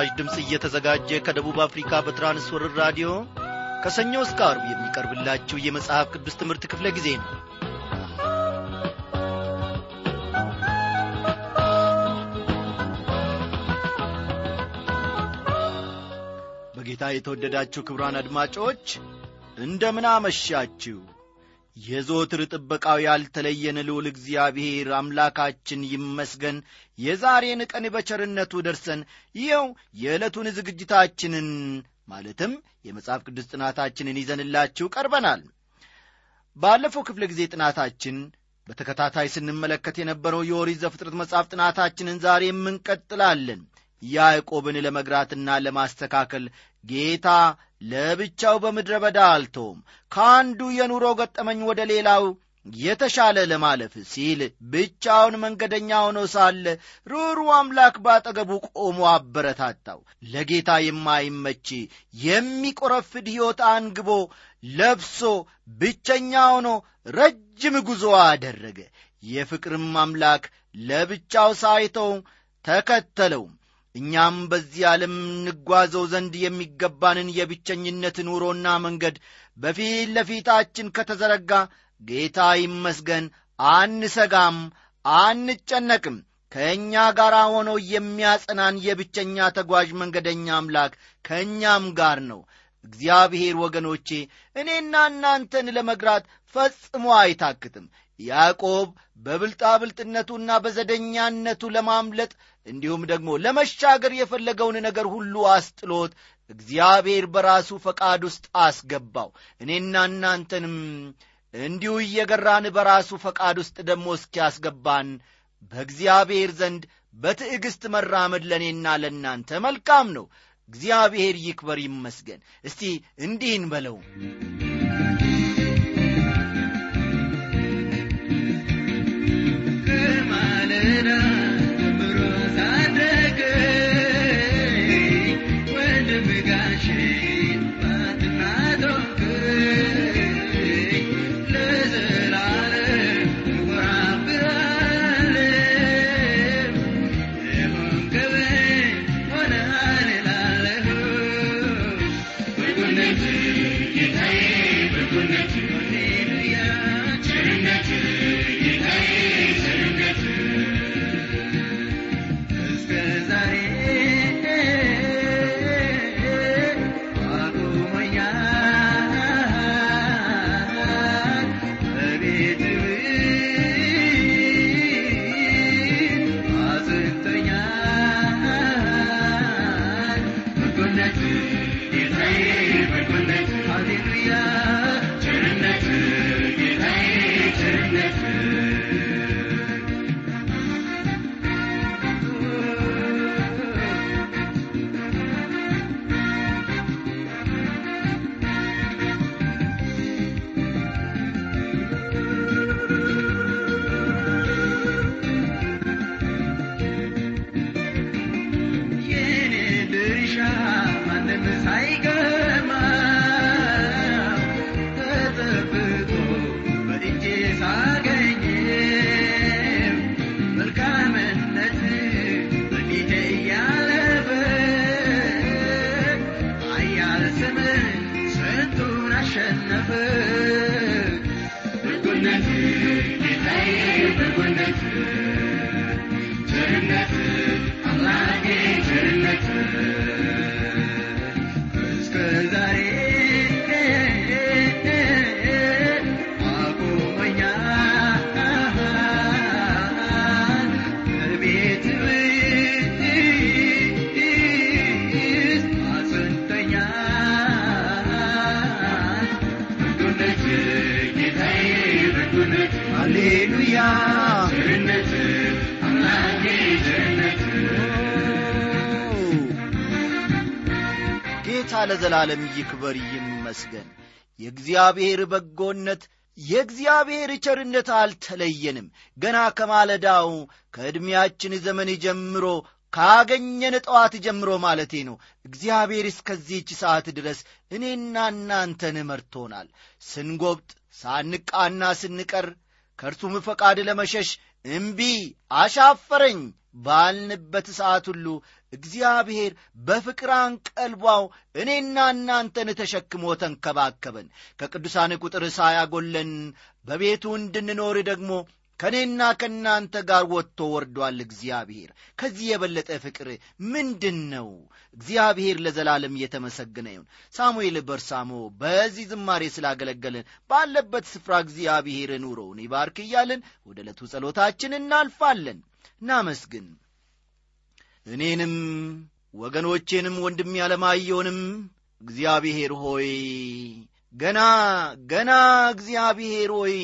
ይህ ምስራች ድምፅ እየተዘጋጀ ከደቡብ አፍሪካ በትራንስወርር ራዲዮ ከሰኞ እስከ አርብ የሚቀርብላችሁ የመጽሐፍ ቅዱስ ትምህርት ክፍለ ጊዜ ነው። በጌታ የተወደዳችሁ ክብራን አድማጮች እንደምን አመሻችሁ የዞትር ጥበቃው ያልተለየን ልዑል እግዚአብሔር አምላካችን ይመስገን። የዛሬን ቀን በቸርነቱ ደርሰን ይኸው የዕለቱን ዝግጅታችንን ማለትም የመጽሐፍ ቅዱስ ጥናታችንን ይዘንላችሁ ቀርበናል። ባለፈው ክፍለ ጊዜ ጥናታችን በተከታታይ ስንመለከት የነበረው የኦሪት ዘፍጥረት መጽሐፍ ጥናታችንን ዛሬ እንቀጥላለን ያዕቆብን ለመግራትና ለማስተካከል ጌታ ለብቻው በምድረ በዳ አልተውም። ከአንዱ የኑሮ ገጠመኝ ወደ ሌላው የተሻለ ለማለፍ ሲል ብቻውን መንገደኛ ሆኖ ሳለ ሩሩ አምላክ ባጠገቡ ቆሞ አበረታታው። ለጌታ የማይመች የሚቆረፍድ ሕይወት አንግቦ ለብሶ ብቸኛ ሆኖ ረጅም ጉዞ አደረገ። የፍቅርም አምላክ ለብቻው ሳይተው ተከተለው እኛም በዚህ ዓለም እንጓዘው ዘንድ የሚገባንን የብቸኝነት ኑሮና መንገድ በፊት ለፊታችን ከተዘረጋ ጌታ ይመስገን አንሰጋም አንጨነቅም። ከእኛ ጋር ሆኖ የሚያጸናን የብቸኛ ተጓዥ መንገደኛ አምላክ ከእኛም ጋር ነው። እግዚአብሔር ወገኖቼ እኔና እናንተን ለመግራት ፈጽሞ አይታክትም ያዕቆብ በብልጣብልጥነቱና በዘደኛነቱ ለማምለጥ እንዲሁም ደግሞ ለመሻገር የፈለገውን ነገር ሁሉ አስጥሎት እግዚአብሔር በራሱ ፈቃድ ውስጥ አስገባው። እኔና እናንተንም እንዲሁ እየገራን በራሱ ፈቃድ ውስጥ ደግሞ እስኪያስገባን በእግዚአብሔር ዘንድ በትዕግሥት መራመድ ለእኔና ለእናንተ መልካም ነው። እግዚአብሔር ይክበር ይመስገን። እስቲ እንዲህን በለው ቸርነት ጌታዬ በጎነት ቸርነት the tiger. ጌታ ለዘላለም ይክበር ይመስገን። የእግዚአብሔር በጎነት የእግዚአብሔር ቸርነት አልተለየንም። ገና ከማለዳው ከዕድሜያችን ዘመን ጀምሮ ካገኘን ጠዋት ጀምሮ ማለቴ ነው። እግዚአብሔር እስከዚህች ሰዓት ድረስ እኔና እናንተን መርቶናል። ስንጎብጥ ሳንቃና ስንቀር ከእርሱም ፈቃድ ለመሸሽ እምቢ አሻፈረኝ ባልንበት ሰዓት ሁሉ እግዚአብሔር በፍቅር አንቀልቧው እኔና እናንተን ተሸክሞ ተንከባከበን። ከቅዱሳን ቁጥር ሳያጎለን በቤቱ እንድንኖር ደግሞ ከእኔና ከእናንተ ጋር ወጥቶ ወርዷል እግዚአብሔር። ከዚህ የበለጠ ፍቅር ምንድን ነው እግዚአብሔር ለዘላለም እየተመሰገነ ይሁን። ሳሙኤል በርሳሞ በዚህ ዝማሬ ስላገለገለን ባለበት ስፍራ እግዚአብሔር ኑሮውን ይባርክ እያለን ወደ ዕለቱ ጸሎታችን እናልፋለን። እናመስግን። እኔንም ወገኖቼንም ወንድም ያለማየውንም እግዚአብሔር ሆይ ገና ገና እግዚአብሔር ሆይ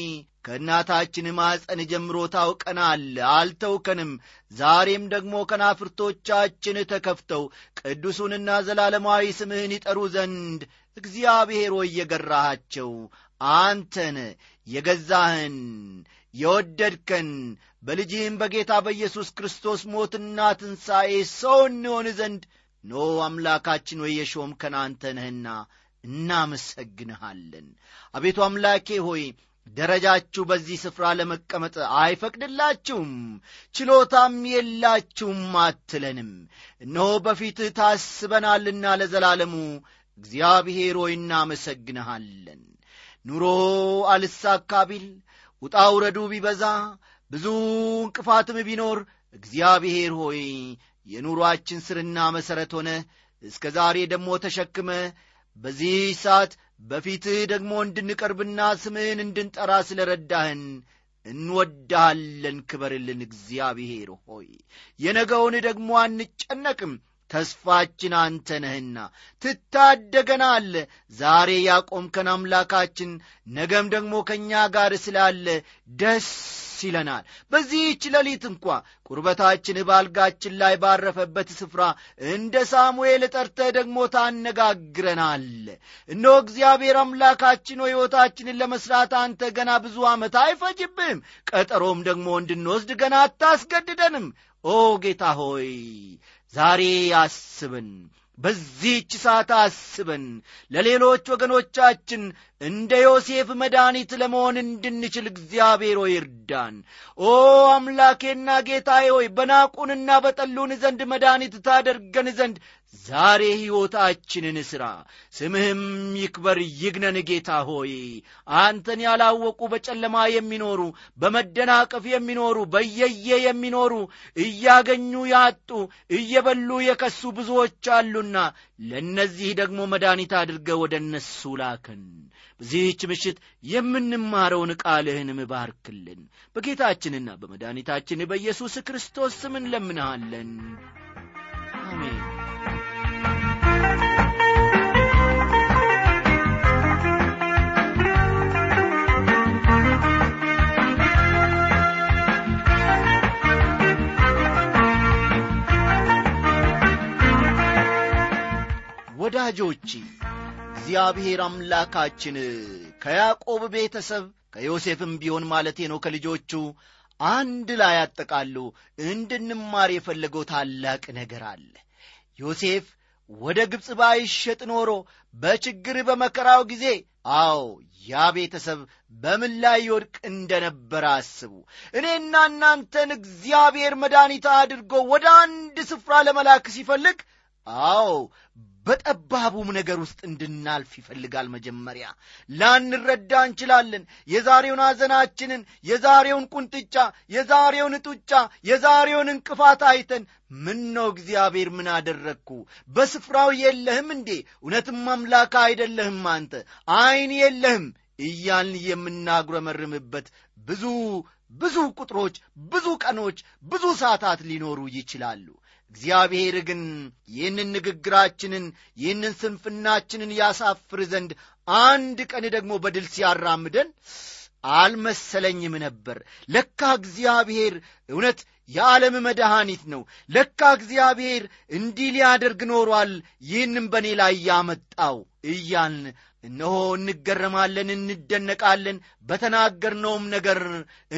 ከእናታችን ማፀን ጀምሮ ታውቀናል አልተውከንም። ዛሬም ደግሞ ከናፍርቶቻችን ተከፍተው ቅዱሱንና ዘላለማዊ ስምህን ይጠሩ ዘንድ እግዚአብሔር ሆይ አንተን የገዛህን የወደድከን በልጅህም በጌታ በኢየሱስ ክርስቶስ ሞትና ትንሣኤ ሰው እንሆን ዘንድ ኖ አምላካችን ወይ የሾምከን አንተ ነህና እናመሰግንሃለን። አቤቱ አምላኬ ሆይ ደረጃችሁ በዚህ ስፍራ ለመቀመጥ አይፈቅድላችሁም ችሎታም የላችሁም አትለንም። እነሆ በፊትህ ታስበናልና ለዘላለሙ እግዚአብሔር ሆይ እናመሰግንሃለን። ኑሮ አልሳካ ቢል ውጣ ውረዱ ቢበዛ ብዙ እንቅፋትም ቢኖር እግዚአብሔር ሆይ የኑሮአችን ስርና መሠረት ሆነ እስከ ዛሬ ደግሞ ተሸክመ በዚህ ሰዓት በፊትህ ደግሞ እንድንቀርብና ስምህን እንድንጠራ ስለ ረዳህን እንወዳሃለን ክበርልን እግዚአብሔር ሆይ። የነገውን ደግሞ አንጨነቅም ተስፋችን አንተ ነህና። ትታደገናለ ዛሬ ያቆምከን አምላካችን ነገም ደግሞ ከእኛ ጋር ስላለ ደስ ይለናል። በዚህች ሌሊት እንኳ ቁርበታችን ባልጋችን ላይ ባረፈበት ስፍራ እንደ ሳሙኤል ጠርተህ ደግሞ ታነጋግረናል። እነሆ እግዚአብሔር አምላካችን ሕይወታችንን ለመሥራት አንተ ገና ብዙ ዓመት አይፈጅብህም። ቀጠሮም ደግሞ እንድንወስድ ገና አታስገድደንም። ኦ ጌታ ሆይ ዛሬ አስበን በዚህች ሰዓት አስበን ለሌሎች ወገኖቻችን እንደ ዮሴፍ መድኃኒት ለመሆን እንድንችል እግዚአብሔር ሆይ እርዳን ኦ አምላኬና ጌታዬ ሆይ በናቁንና በጠሉን ዘንድ መድኃኒት ታደርገን ዘንድ ዛሬ ሕይወታችንን ሥራ ስምህም ይክበር ይግነን ጌታ ሆይ። አንተን ያላወቁ በጨለማ የሚኖሩ በመደናቀፍ የሚኖሩ በየየ የሚኖሩ እያገኙ ያጡ እየበሉ የከሱ ብዙዎች አሉና ለእነዚህ ደግሞ መድኃኒት አድርገ ወደ እነሱ ላከን በዚህች ምሽት የምንማረውን ቃልህን ምባርክልን በጌታችንና በመድኃኒታችን በኢየሱስ ክርስቶስ ስም እንለምንሃለን። አሜን። ወዳጆቼ እግዚአብሔር አምላካችን ከያዕቆብ ቤተሰብ ከዮሴፍም ቢሆን ማለቴ ነው ከልጆቹ አንድ ላይ አጠቃሉ እንድንማር የፈለገው ታላቅ ነገር አለ። ዮሴፍ ወደ ግብፅ ባይሸጥ ኖሮ በችግር በመከራው ጊዜ አዎ ያ ቤተሰብ በምን ላይ ይወድቅ እንደነበረ አስቡ። እኔና እናንተን እግዚአብሔር መድኃኒት አድርጎ ወደ አንድ ስፍራ ለመላክ ሲፈልግ አዎ በጠባቡም ነገር ውስጥ እንድናልፍ ይፈልጋል መጀመሪያ። ላንረዳ እንችላለን። የዛሬውን ሐዘናችንን የዛሬውን ቁንጥጫ የዛሬውን ጡጫ የዛሬውን እንቅፋት አይተን ምን ነው እግዚአብሔር ምን አደረግኩ? በስፍራው የለህም እንዴ? እውነትም አምላክ አይደለህም አንተ ዐይን የለህም እያልን የምናጉረመርምበት ብዙ ብዙ ቁጥሮች ብዙ ቀኖች ብዙ ሰዓታት ሊኖሩ ይችላሉ እግዚአብሔር ግን ይህንን ንግግራችንን ይህንን ስንፍናችንን ያሳፍር ዘንድ አንድ ቀን ደግሞ በድል ሲያራምደን አልመሰለኝም ነበር። ለካ እግዚአብሔር እውነት የዓለም መድኃኒት ነው። ለካ እግዚአብሔር እንዲህ ሊያደርግ ኖሯል። ይህንም በእኔ ላይ ያመጣው እያልን እነሆ እንገረማለን፣ እንደነቃለን፣ በተናገርነውም ነገር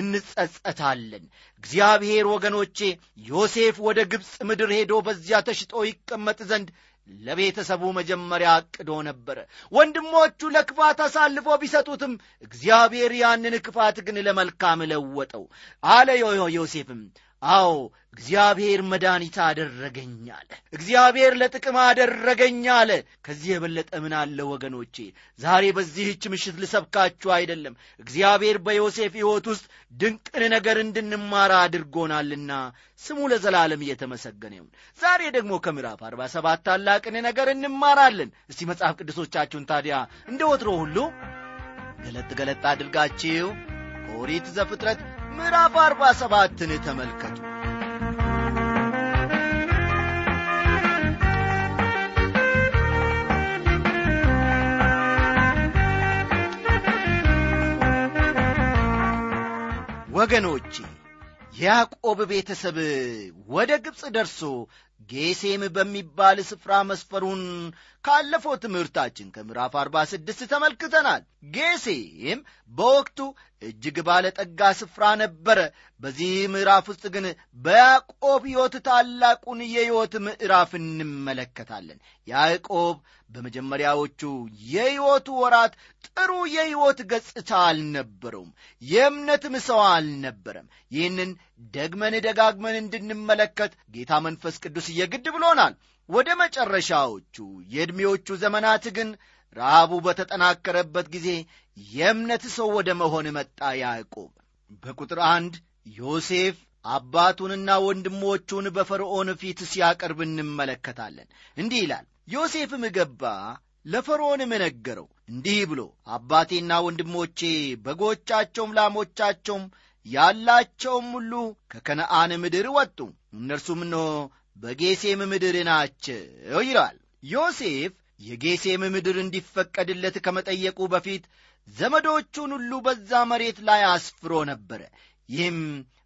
እንጸጸታለን። እግዚአብሔር ወገኖቼ ዮሴፍ ወደ ግብፅ ምድር ሄዶ በዚያ ተሽጦ ይቀመጥ ዘንድ ለቤተሰቡ መጀመሪያ አቅዶ ነበረ። ወንድሞቹ ለክፋት አሳልፎ ቢሰጡትም እግዚአብሔር ያንን ክፋት ግን ለመልካም ለወጠው አለ ዮሴፍም አዎ እግዚአብሔር መድኃኒት አደረገኝ አለ። እግዚአብሔር ለጥቅም አደረገኝ አለ። ከዚህ የበለጠ ምን አለ ወገኖቼ? ዛሬ በዚህች ምሽት ልሰብካችሁ አይደለም። እግዚአብሔር በዮሴፍ ሕይወት ውስጥ ድንቅን ነገር እንድንማር አድርጎናልና ስሙ ለዘላለም እየተመሰገነ ይሁን። ዛሬ ደግሞ ከምዕራፍ አርባ ሰባት ታላቅን ነገር እንማራለን። እስቲ መጽሐፍ ቅዱሶቻችሁን ታዲያ እንደ ወትሮ ሁሉ ገለጥ ገለጥ አድርጋችሁ ኦሪት ዘፍጥረት ምዕራፍ አርባ ሰባትን ተመልከቱ። ወገኖቼ የያዕቆብ ቤተሰብ ወደ ግብፅ ደርሶ ጌሴም በሚባል ስፍራ መስፈሩን ካለፈው ትምህርታችን ከምዕራፍ 46 ተመልክተናል። ጌሴም በወቅቱ እጅግ ባለጠጋ ስፍራ ነበረ። በዚህ ምዕራፍ ውስጥ ግን በያዕቆብ ሕይወት ታላቁን የሕይወት ምዕራፍ እንመለከታለን። ያዕቆብ በመጀመሪያዎቹ የሕይወቱ ወራት ጥሩ የሕይወት ገጽታ አልነበረውም። የእምነትም ሰው አልነበረም። ይህንን ደግመን ደጋግመን እንድንመለከት ጌታ መንፈስ ቅዱስ የግድ ብሎናል። ወደ መጨረሻዎቹ የዕድሜዎቹ ዘመናት ግን ረሃቡ በተጠናከረበት ጊዜ የእምነት ሰው ወደ መሆን መጣ። ያዕቆብ በቁጥር አንድ ዮሴፍ አባቱንና ወንድሞቹን በፈርዖን ፊት ሲያቀርብ እንመለከታለን። እንዲህ ይላል። ዮሴፍም ገባ፣ ለፈርዖንም ነገረው እንዲህ ብሎ አባቴና ወንድሞቼ በጎቻቸውም ላሞቻቸውም ያላቸውም ሁሉ ከከነአን ምድር ወጡ፣ እነርሱም እነሆ በጌሴም ምድር ናቸው ይለዋል። ዮሴፍ የጌሴም ምድር እንዲፈቀድለት ከመጠየቁ በፊት ዘመዶቹን ሁሉ በዛ መሬት ላይ አስፍሮ ነበረ። ይህም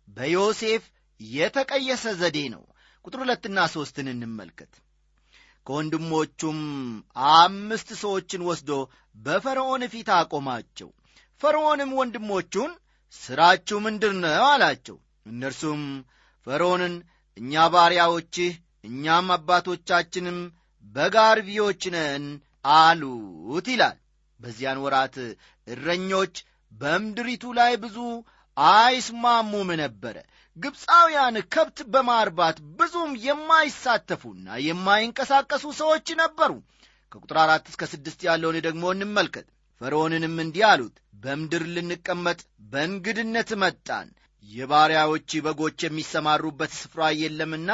በዮሴፍ የተቀየሰ ዘዴ ነው። ቁጥር ሁለትና ሦስትን እንመልከት። ከወንድሞቹም አምስት ሰዎችን ወስዶ በፈርዖን ፊት አቆማቸው። ፈርዖንም ወንድሞቹን ሥራችሁ ምንድር ነው አላቸው። እነርሱም ፈርዖንን እኛ ባሪያዎችህ እኛም አባቶቻችንም በጋርቢዎች ነን አሉት ይላል። በዚያን ወራት እረኞች በምድሪቱ ላይ ብዙ አይስማሙም ነበረ። ግብፃውያን ከብት በማርባት ብዙም የማይሳተፉና የማይንቀሳቀሱ ሰዎች ነበሩ። ከቁጥር አራት እስከ ስድስት ያለውን ደግሞ እንመልከት። ፈርዖንንም እንዲህ አሉት፣ በምድር ልንቀመጥ በእንግድነት መጣን። የባሪያዎች በጎች የሚሰማሩበት ስፍራ የለምና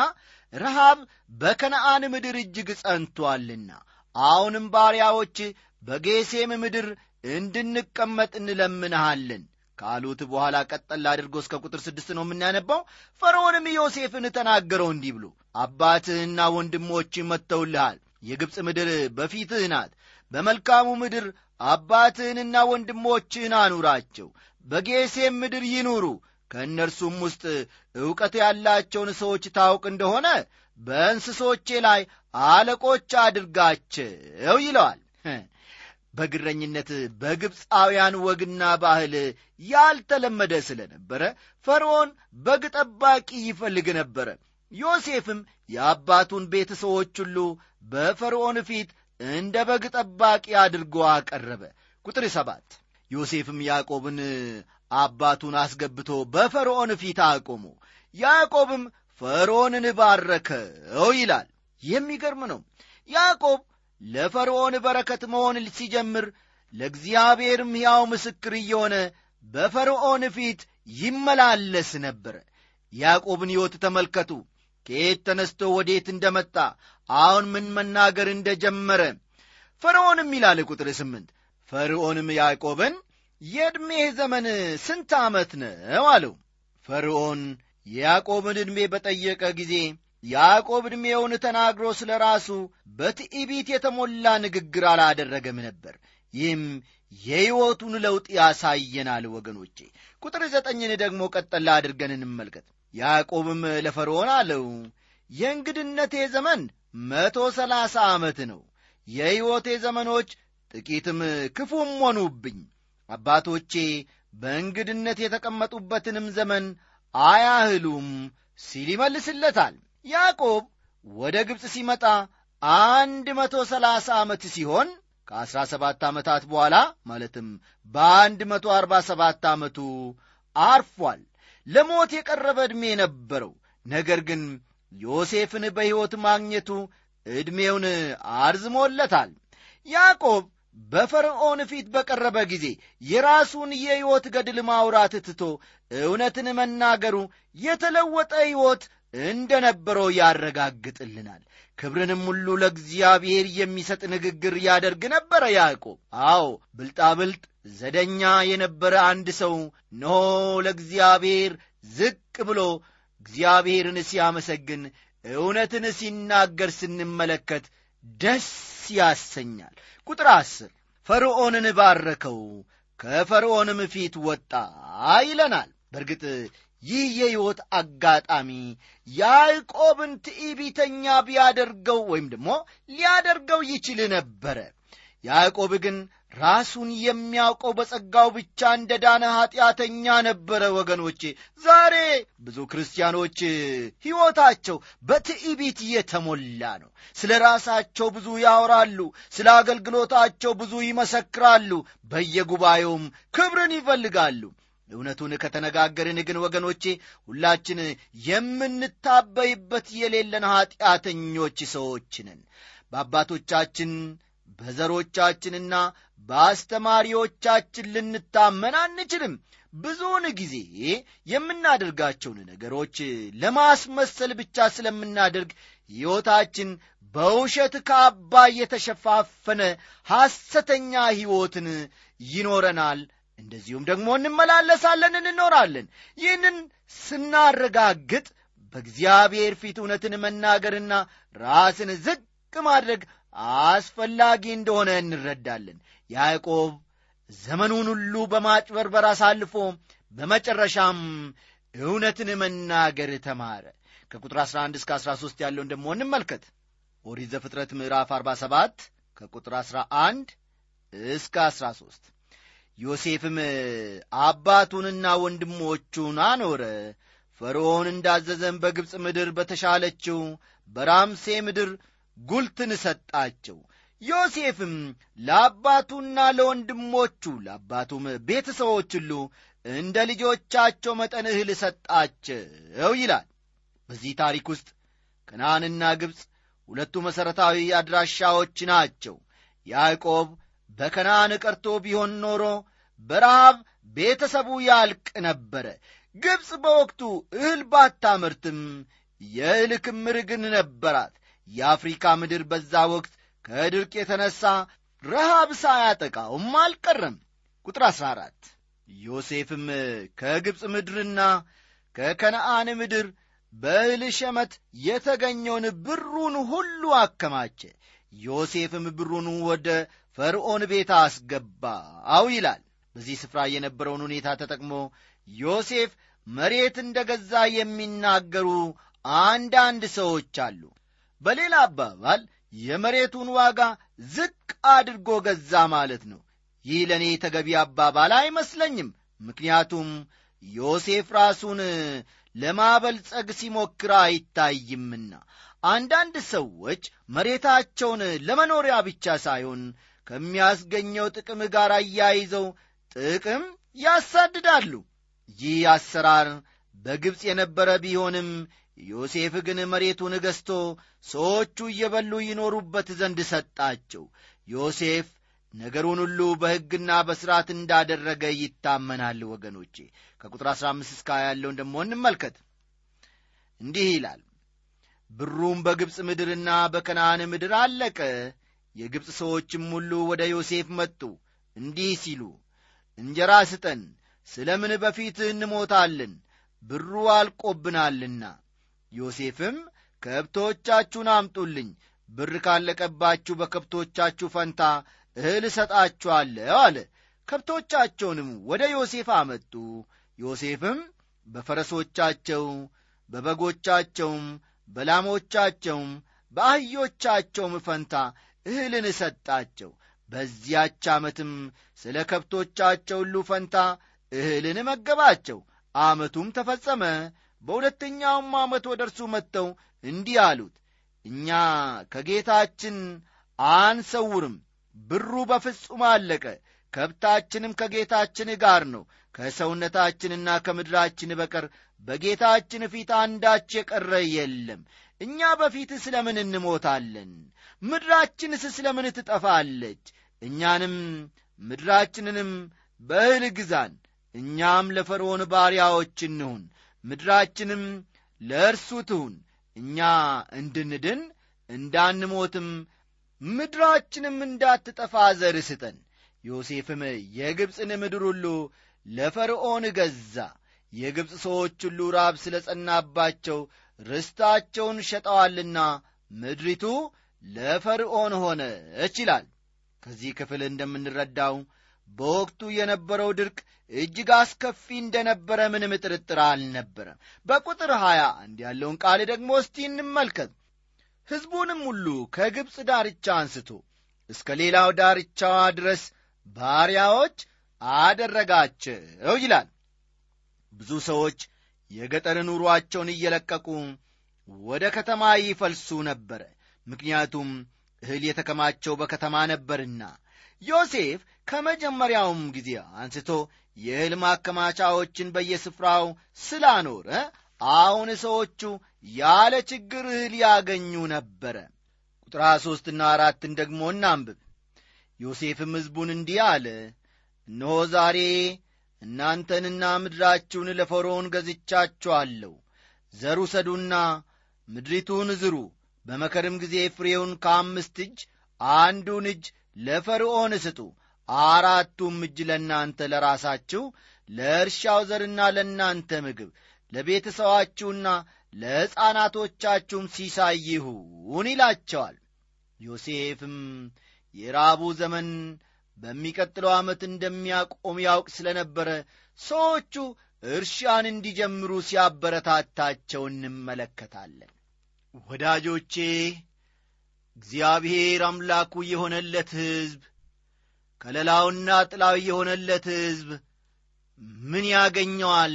ረሃብ በከነአን ምድር እጅግ ጸንቶአልና አሁንም ባሪያዎች በጌሴም ምድር እንድንቀመጥ እንለምንሃለን ካሉት በኋላ ቀጠል አድርጎ እስከ ቁጥር ስድስት ነው የምናነባው። ፈርዖንም ዮሴፍን ተናገረው እንዲህ ብሎ አባትህና ወንድሞች መጥተውልሃል፣ የግብፅ ምድር በፊትህ ናት። በመልካሙ ምድር አባትህንና ወንድሞችህን አኑራቸው፣ በጌሴም ምድር ይኑሩ። ከእነርሱም ውስጥ ዕውቀት ያላቸውን ሰዎች ታውቅ እንደሆነ በእንስሶቼ ላይ አለቆች አድርጋቸው ይለዋል። በግረኝነት በግብፃውያን ወግና ባህል ያልተለመደ ስለነበረ ፈርዖን በግ ጠባቂ ይፈልግ ነበረ። ዮሴፍም የአባቱን ቤተ ሰዎች ሁሉ በፈርዖን ፊት እንደ በግ ጠባቂ አድርጎ አቀረበ። ቁጥር ሰባት ዮሴፍም ያዕቆብን አባቱን አስገብቶ በፈርዖን ፊት አቆሙ። ያዕቆብም ፈርዖንን ባረከው ይላል። የሚገርም ነው። ያዕቆብ ለፈርዖን በረከት መሆን ሲጀምር ለእግዚአብሔርም ሕያው ምስክር እየሆነ በፈርዖን ፊት ይመላለስ ነበረ። ያዕቆብን ሕይወት ተመልከቱ። ከየት ተነስቶ ወዴት እንደመጣ አሁን ምን መናገር እንደጀመረ ፈርዖንም ይላል ቁጥር ስምንት ፈርዖንም ያዕቆብን የዕድሜህ ዘመን ስንት ዓመት ነው አለው። ፈርዖን የያዕቆብን ዕድሜ በጠየቀ ጊዜ ያዕቆብ ዕድሜውን ተናግሮ ስለ ራሱ በትዕቢት የተሞላ ንግግር አላደረገም ነበር። ይህም የሕይወቱን ለውጥ ያሳየናል ወገኖቼ። ቁጥር ዘጠኝን ደግሞ ቀጠላ አድርገን እንመልከት። ያዕቆብም ለፈርዖን አለው የእንግድነቴ ዘመን መቶ ሰላሳ ዓመት ነው። የሕይወቴ ዘመኖች ጥቂትም ክፉም ሆኑብኝ አባቶቼ በእንግድነት የተቀመጡበትንም ዘመን አያህሉም ሲል ይመልስለታል። ያዕቆብ ወደ ግብፅ ሲመጣ አንድ መቶ ሰላሳ ዓመት ሲሆን ከአሥራ ሰባት ዓመታት በኋላ ማለትም በአንድ መቶ አርባ ሰባት ዓመቱ አርፏል። ለሞት የቀረበ ዕድሜ ነበረው። ነገር ግን ዮሴፍን በሕይወት ማግኘቱ ዕድሜውን አርዝሞለታል። ያዕቆብ በፈርዖን ፊት በቀረበ ጊዜ የራሱን የሕይወት ገድል ማውራት ትቶ እውነትን መናገሩ የተለወጠ ሕይወት እንደ ነበረው ያረጋግጥልናል። ክብርንም ሁሉ ለእግዚአብሔር የሚሰጥ ንግግር ያደርግ ነበረ ያዕቆብ። አዎ ብልጣብልጥ ዘደኛ የነበረ አንድ ሰው ኖ ለእግዚአብሔር ዝቅ ብሎ እግዚአብሔርን ሲያመሰግን እውነትን ሲናገር ስንመለከት ደስ ያሰኛል ቁጥር አስር ፈርዖንን ባረከው ከፈርዖንም ፊት ወጣ ይለናል። በእርግጥ ይህ የሕይወት አጋጣሚ ያዕቆብን ትዕቢተኛ ቢያደርገው ወይም ደግሞ ሊያደርገው ይችል ነበረ። ያዕቆብ ግን ራሱን የሚያውቀው በጸጋው ብቻ እንደ ዳነ ኀጢአተኛ ነበረ ወገኖቼ። ዛሬ ብዙ ክርስቲያኖች ሕይወታቸው በትዕቢት የተሞላ ነው። ስለ ራሳቸው ብዙ ያወራሉ ስለ አገልግሎታቸው ብዙ ይመሰክራሉ በየጉባኤውም ክብርን ይፈልጋሉ። እውነቱን ከተነጋገርን ግን ወገኖቼ ሁላችን የምንታበይበት የሌለን ኀጢአተኞች ሰዎች ነን። በአባቶቻችን በዘሮቻችንና በአስተማሪዎቻችን ልንታመን አንችልም። ብዙውን ጊዜ የምናደርጋቸውን ነገሮች ለማስመሰል ብቻ ስለምናደርግ ሕይወታችን በውሸት ካባ የተሸፋፈነ ሐሰተኛ ሕይወትን ይኖረናል። እንደዚሁም ደግሞ እንመላለሳለን እንኖራለን። ይህንን ስናረጋግጥ በእግዚአብሔር ፊት እውነትን መናገርና ራስን ዝቅ ማድረግ አስፈላጊ እንደሆነ እንረዳለን። ያዕቆብ ዘመኑን ሁሉ በማጭበርበር አሳልፎ በመጨረሻም እውነትን መናገር ተማረ። ከቁጥር 11 እስከ 13 ያለውን ደግሞ እንመልከት። ኦሪት ዘፍጥረት ምዕራፍ 47 ከቁጥር 11 እስከ 13 ዮሴፍም አባቱንና ወንድሞቹን አኖረ። ፈርዖን እንዳዘዘም በግብፅ ምድር በተሻለችው በራምሴ ምድር ጉልትን ሰጣቸው። ዮሴፍም ለአባቱና ለወንድሞቹ ለአባቱም ቤተሰቦች ሁሉ እንደ ልጆቻቸው መጠን እህል ሰጣቸው ይላል። በዚህ ታሪክ ውስጥ ከነአንና ግብፅ ሁለቱ መሠረታዊ አድራሻዎች ናቸው። ያዕቆብ በከነአን ቀርቶ ቢሆን ኖሮ በረሃብ ቤተሰቡ ያልቅ ነበረ። ግብፅ በወቅቱ እህል ባታመርትም የእህል ክምር ግን ነበራት የአፍሪካ ምድር በዛ ወቅት ከድርቅ የተነሣ ረሃብ ሳያጠቃውም አልቀረም። ቁጥር 14 ዮሴፍም ከግብፅ ምድርና ከከነአን ምድር በእህል ሸመት የተገኘውን ብሩን ሁሉ አከማቸ። ዮሴፍም ብሩን ወደ ፈርዖን ቤት አስገባው ይላል። በዚህ ስፍራ የነበረውን ሁኔታ ተጠቅሞ ዮሴፍ መሬት እንደ ገዛ የሚናገሩ አንዳንድ ሰዎች አሉ በሌላ አባባል የመሬቱን ዋጋ ዝቅ አድርጎ ገዛ ማለት ነው። ይህ ለእኔ ተገቢ አባባል አይመስለኝም። ምክንያቱም ዮሴፍ ራሱን ለማበልጸግ ሲሞክር አይታይምና አንዳንድ ሰዎች መሬታቸውን ለመኖሪያ ብቻ ሳይሆን ከሚያስገኘው ጥቅም ጋር አያይዘው ጥቅም ያሳድዳሉ። ይህ አሰራር በግብፅ የነበረ ቢሆንም ዮሴፍ ግን መሬቱን ገዝቶ ሰዎቹ እየበሉ ይኖሩበት ዘንድ ሰጣቸው። ዮሴፍ ነገሩን ሁሉ በሕግና በሥርዓት እንዳደረገ ይታመናል። ወገኖቼ ከቁጥር 15 እስከ ያለውን ደግሞ እንመልከት። እንዲህ ይላል ብሩም በግብፅ ምድርና በከነአን ምድር አለቀ። የግብፅ ሰዎችም ሁሉ ወደ ዮሴፍ መጡ እንዲህ ሲሉ እንጀራ ስጠን ስለ ምን በፊትህ እንሞታለን? ብሩ አልቆብናልና ዮሴፍም ከብቶቻችሁን አምጡልኝ ብር ካለቀባችሁ በከብቶቻችሁ ፈንታ እህል እሰጣችኋለሁ አለ። ከብቶቻቸውንም ወደ ዮሴፍ አመጡ። ዮሴፍም በፈረሶቻቸው በበጎቻቸውም በላሞቻቸውም በአህዮቻቸውም ፈንታ እህልን ሰጣቸው። በዚያች ዓመትም ስለ ከብቶቻቸው ሁሉ ፈንታ እህልን መገባቸው። ዓመቱም ተፈጸመ በሁለተኛውም ዓመት ወደ እርሱ መጥተው እንዲህ አሉት እኛ ከጌታችን አንሰውርም ብሩ በፍጹም አለቀ ከብታችንም ከጌታችን ጋር ነው ከሰውነታችንና ከምድራችን በቀር በጌታችን ፊት አንዳች የቀረ የለም። እኛ በፊት ስለ እንሞታለን? ምድራችንስ ስለ ትጠፋለች? እኛንም ምድራችንንም በእህል ግዛን እኛም ለፈርዖን ባሪያዎች እንሁን ምድራችንም ለእርሱ ትሁን። እኛ እንድንድን እንዳንሞትም ምድራችንም እንዳትጠፋ ዘር ስጠን። ዮሴፍም የግብፅን ምድር ሁሉ ለፈርዖን ገዛ። የግብፅ ሰዎች ሁሉ ራብ ስለ ጸናባቸው ርስታቸውን ሸጠዋልና ምድሪቱ ለፈርዖን ሆነች ይላል። ከዚህ ክፍል እንደምንረዳው በወቅቱ የነበረው ድርቅ እጅግ አስከፊ እንደነበረ ምንም ጥርጥር አልነበረም። በቁጥር ሀያ አንድ ያለውን ቃል ደግሞ እስቲ እንመልከት። ሕዝቡንም ሁሉ ከግብፅ ዳርቻ አንስቶ እስከ ሌላው ዳርቻዋ ድረስ ባሪያዎች አደረጋቸው ይላል። ብዙ ሰዎች የገጠር ኑሮአቸውን እየለቀቁ ወደ ከተማ ይፈልሱ ነበረ። ምክንያቱም እህል የተከማቸው በከተማ ነበርና ዮሴፍ ከመጀመሪያውም ጊዜ አንስቶ የእህል ማከማቻዎችን በየስፍራው ስላኖረ አሁን ሰዎቹ ያለ ችግር እህል ያገኙ ነበረ። ቁጥር ሦስትና አራትን ደግሞ እናንብብ። ዮሴፍም ሕዝቡን እንዲህ አለ እነሆ ዛሬ እናንተንና ምድራችሁን ለፈርዖን ገዝቻችኋለሁ። ዘሩ ሰዱና ምድሪቱን ዝሩ። በመከርም ጊዜ ፍሬውን ከአምስት እጅ አንዱን እጅ ለፈርዖን ስጡ አራቱም እጅ ለእናንተ ለራሳችሁ ለእርሻው ዘርና ለእናንተ ምግብ ለቤተሰዋችሁና ለሕፃናቶቻችሁም ሲሳይ ይሁን ይላቸዋል። ዮሴፍም የራቡ ዘመን በሚቀጥለው ዓመት እንደሚያቆም ያውቅ ስለ ነበረ ሰዎቹ እርሻን እንዲጀምሩ ሲያበረታታቸው እንመለከታለን። ወዳጆቼ እግዚአብሔር አምላኩ የሆነለት ሕዝብ ከለላውና ጥላው የሆነለት ሕዝብ ምን ያገኘዋል?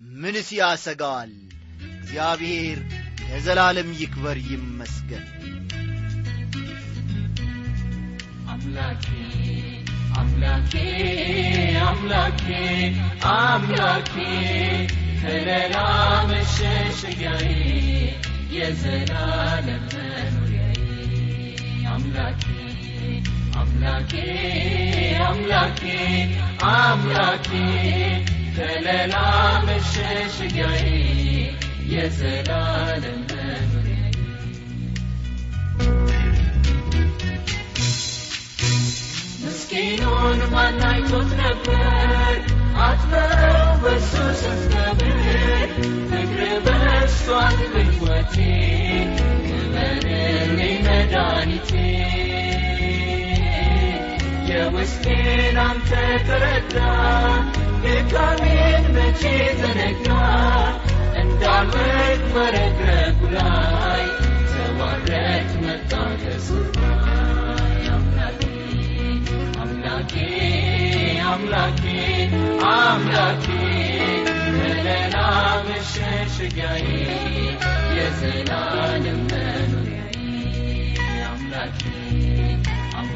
ምንስ ያሰጋዋል? እግዚአብሔር ለዘላለም ይክበር ይመስገን። አምላኬ አምላኬ አምላኬ ከለላ መሸሸጊያዬ የዘላለም መኖሪያዬ። አምላኬ አምላኬ አምላኬ አምላኬ ከለላ መሸሸጊያዬ የዘላለም መኖሪያዬ ምስኪኑን ክበርልኝ መድኃኒቴ የውስጤን አንተ ተረዳ ድካሜን መቼ ዘነጋ? እንዳልወድቅ መረግረጉ ላይ ተዋረድ መጣ ከሰማይ አምላኬ አምላኬ አምላኬ አምላኬ ከለላ መሸሸጊያዬ የዘላለም መኖሪያዬ። አምላኬ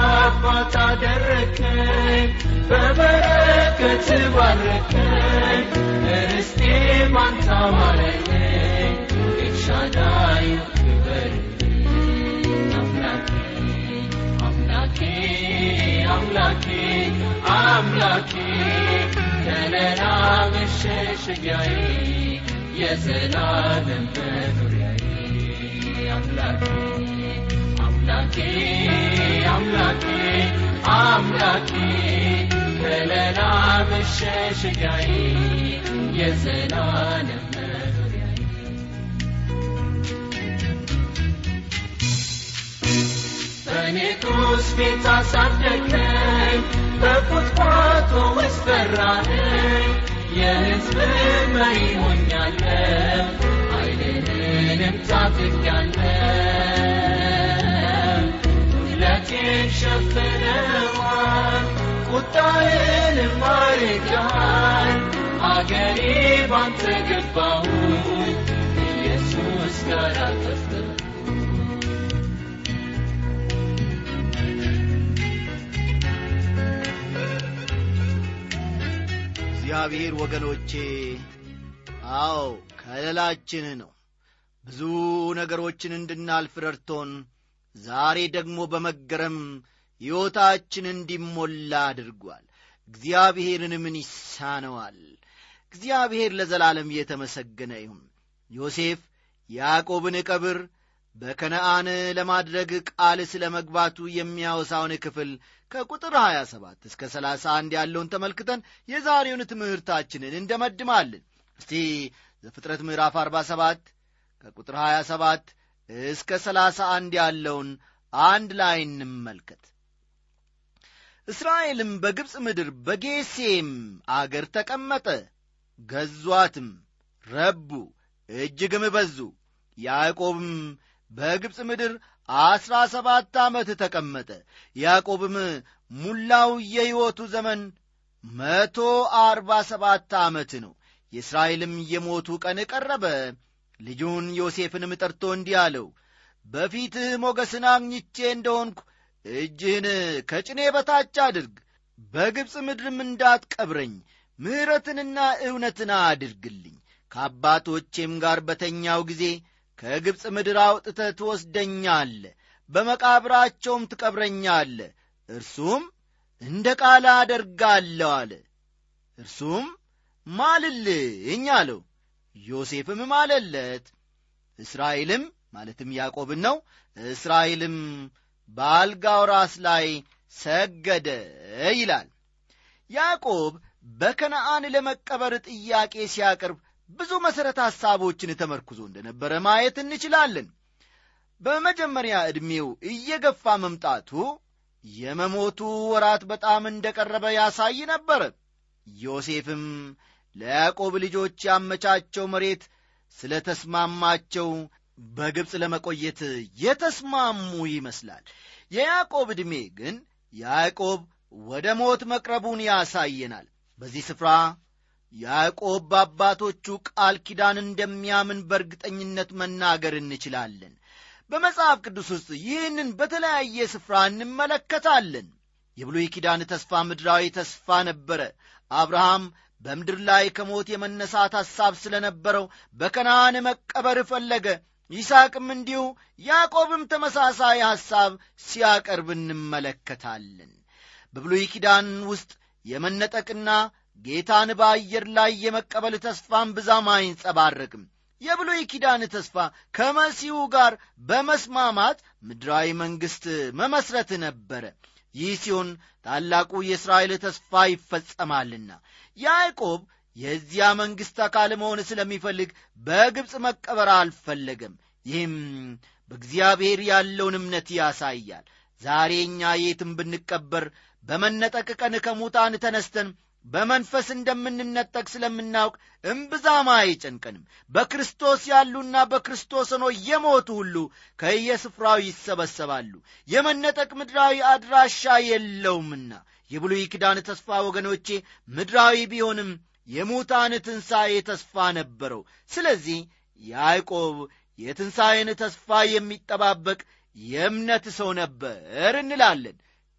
አባት አደረከኝ በበረከት ባረከኝ ርስቴ ባንተ አማረኝ ኤልሻዳይ ክበርልኝ አምላኬ አምላኬ አምላኬ አምላኬ ከለላ አምላኬ አምላኬ አምላኬ ከለላ መሸሸጊያዬ የዘላለም በኔቶስ ቤት አሳደገኝ በቁጥቋጦ ውስጥ ፈራኸኝ የሕዝብ መሪ ሆኛለሁ ኃይልህንም ታጥቄአለሁ ጉድለቴን ሸፍነዋል ቁጣህንም አርቀሃል አገሬ እግዚአብሔር ወገኖቼ አዎ ከለላችን ነው። ብዙ ነገሮችን እንድናልፍ ረድቶን ዛሬ ደግሞ በመገረም ሕይወታችን እንዲሞላ አድርጓል። እግዚአብሔርን ምን ይሳነዋል። እግዚአብሔር ለዘላለም የተመሰገነ ይሁን። ዮሴፍ ያዕቆብን ቀብር በከነአን ለማድረግ ቃል ስለ መግባቱ የሚያወሳውን ክፍል ከቁጥር 27 እስከ 31 ያለውን ተመልክተን የዛሬውን ትምህርታችንን እንደመድማለን። እስቲ ዘፍጥረት ምዕራፍ 47 ከቁጥር 27 እስከ 31 ያለውን አንድ ላይ እንመልከት እስራኤልም በግብፅ ምድር በጌሴም አገር ተቀመጠ። ገዟትም ረቡ እጅግም በዙ። ያዕቆብም በግብፅ ምድር አስራ ሰባት ዓመት ተቀመጠ። ያዕቆብም ሙላው የሕይወቱ ዘመን መቶ አርባ ሰባት ዓመት ነው። የእስራኤልም የሞቱ ቀን ቀረበ። ልጁን ዮሴፍንም ጠርቶ እንዲህ አለው በፊትህ ሞገስን አግኝቼ እንደሆንኩ እጅህን ከጭኔ በታች አድርግ በግብፅ ምድርም እንዳትቀብረኝ ምሕረትንና እውነትን አድርግልኝ። ከአባቶቼም ጋር በተኛው ጊዜ ከግብፅ ምድር አውጥተ ትወስደኛለ በመቃብራቸውም ትቀብረኛለ እርሱም እንደ ቃል አደርጋለሁ አለ። እርሱም ማልልኝ አለው። ዮሴፍም ማለለት እስራኤልም ማለትም ያዕቆብን ነው እስራኤልም በአልጋው ራስ ላይ ሰገደ ይላል። ያዕቆብ በከነአን ለመቀበር ጥያቄ ሲያቀርብ ብዙ መሠረተ ሐሳቦችን ተመርኩዞ እንደነበረ ማየት እንችላለን። በመጀመሪያ ዕድሜው እየገፋ መምጣቱ የመሞቱ ወራት በጣም እንደ ቀረበ ያሳይ ነበረ። ዮሴፍም ለያዕቆብ ልጆች ያመቻቸው መሬት ስለ ተስማማቸው በግብፅ ለመቆየት የተስማሙ ይመስላል። የያዕቆብ ዕድሜ ግን ያዕቆብ ወደ ሞት መቅረቡን ያሳየናል። በዚህ ስፍራ ያዕቆብ በአባቶቹ ቃል ኪዳን እንደሚያምን በእርግጠኝነት መናገር እንችላለን። በመጽሐፍ ቅዱስ ውስጥ ይህንን በተለያየ ስፍራ እንመለከታለን። የብሉይ ኪዳን ተስፋ ምድራዊ ተስፋ ነበረ። አብርሃም በምድር ላይ ከሞት የመነሳት ሐሳብ ስለ ነበረው በከነአን መቀበር ፈለገ ይስቅም እንዲሁ ያዕቆብም ተመሳሳይ ሐሳብ ሲያቀርብ እንመለከታለን። በብሉይ ኪዳን ውስጥ የመነጠቅና ጌታን በአየር ላይ የመቀበል ተስፋን ብዛም አይንጸባረቅም። የብሉይ ኪዳን ተስፋ ከመሲሁ ጋር በመስማማት ምድራዊ መንግሥት መመስረት ነበረ። ይህ ሲሆን ታላቁ የእስራኤል ተስፋ ይፈጸማልና ያዕቆብ የዚያ መንግሥት አካል መሆን ስለሚፈልግ በግብፅ መቀበር አልፈለገም ይህም በእግዚአብሔር ያለውን እምነት ያሳያል። ዛሬ እኛ የትም ብንቀበር በመነጠቅ ቀን ከሙታን ተነስተን በመንፈስ እንደምንነጠቅ ስለምናውቅ እምብዛም አይጨንቀንም። በክርስቶስ ያሉና በክርስቶስ ሆኖ የሞቱ ሁሉ ከየስፍራው ይሰበሰባሉ። የመነጠቅ ምድራዊ አድራሻ የለውምና የብሉይ ኪዳን ተስፋ ወገኖቼ ምድራዊ ቢሆንም የሙታን ትንሣኤ ተስፋ ነበረው። ስለዚህ ያዕቆብ የትንሣኤን ተስፋ የሚጠባበቅ የእምነት ሰው ነበር እንላለን።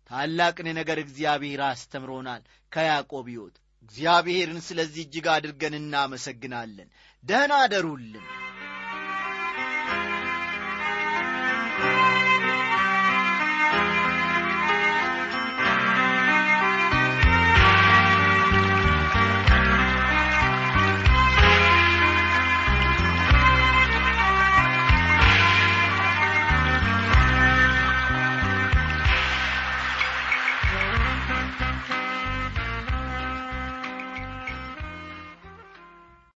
ታላቅን ነገር እግዚአብሔር አስተምሮናል ከያዕቆብ ሕይወት። እግዚአብሔርን ስለዚህ እጅግ አድርገን እናመሰግናለን። ደህና አደሩልን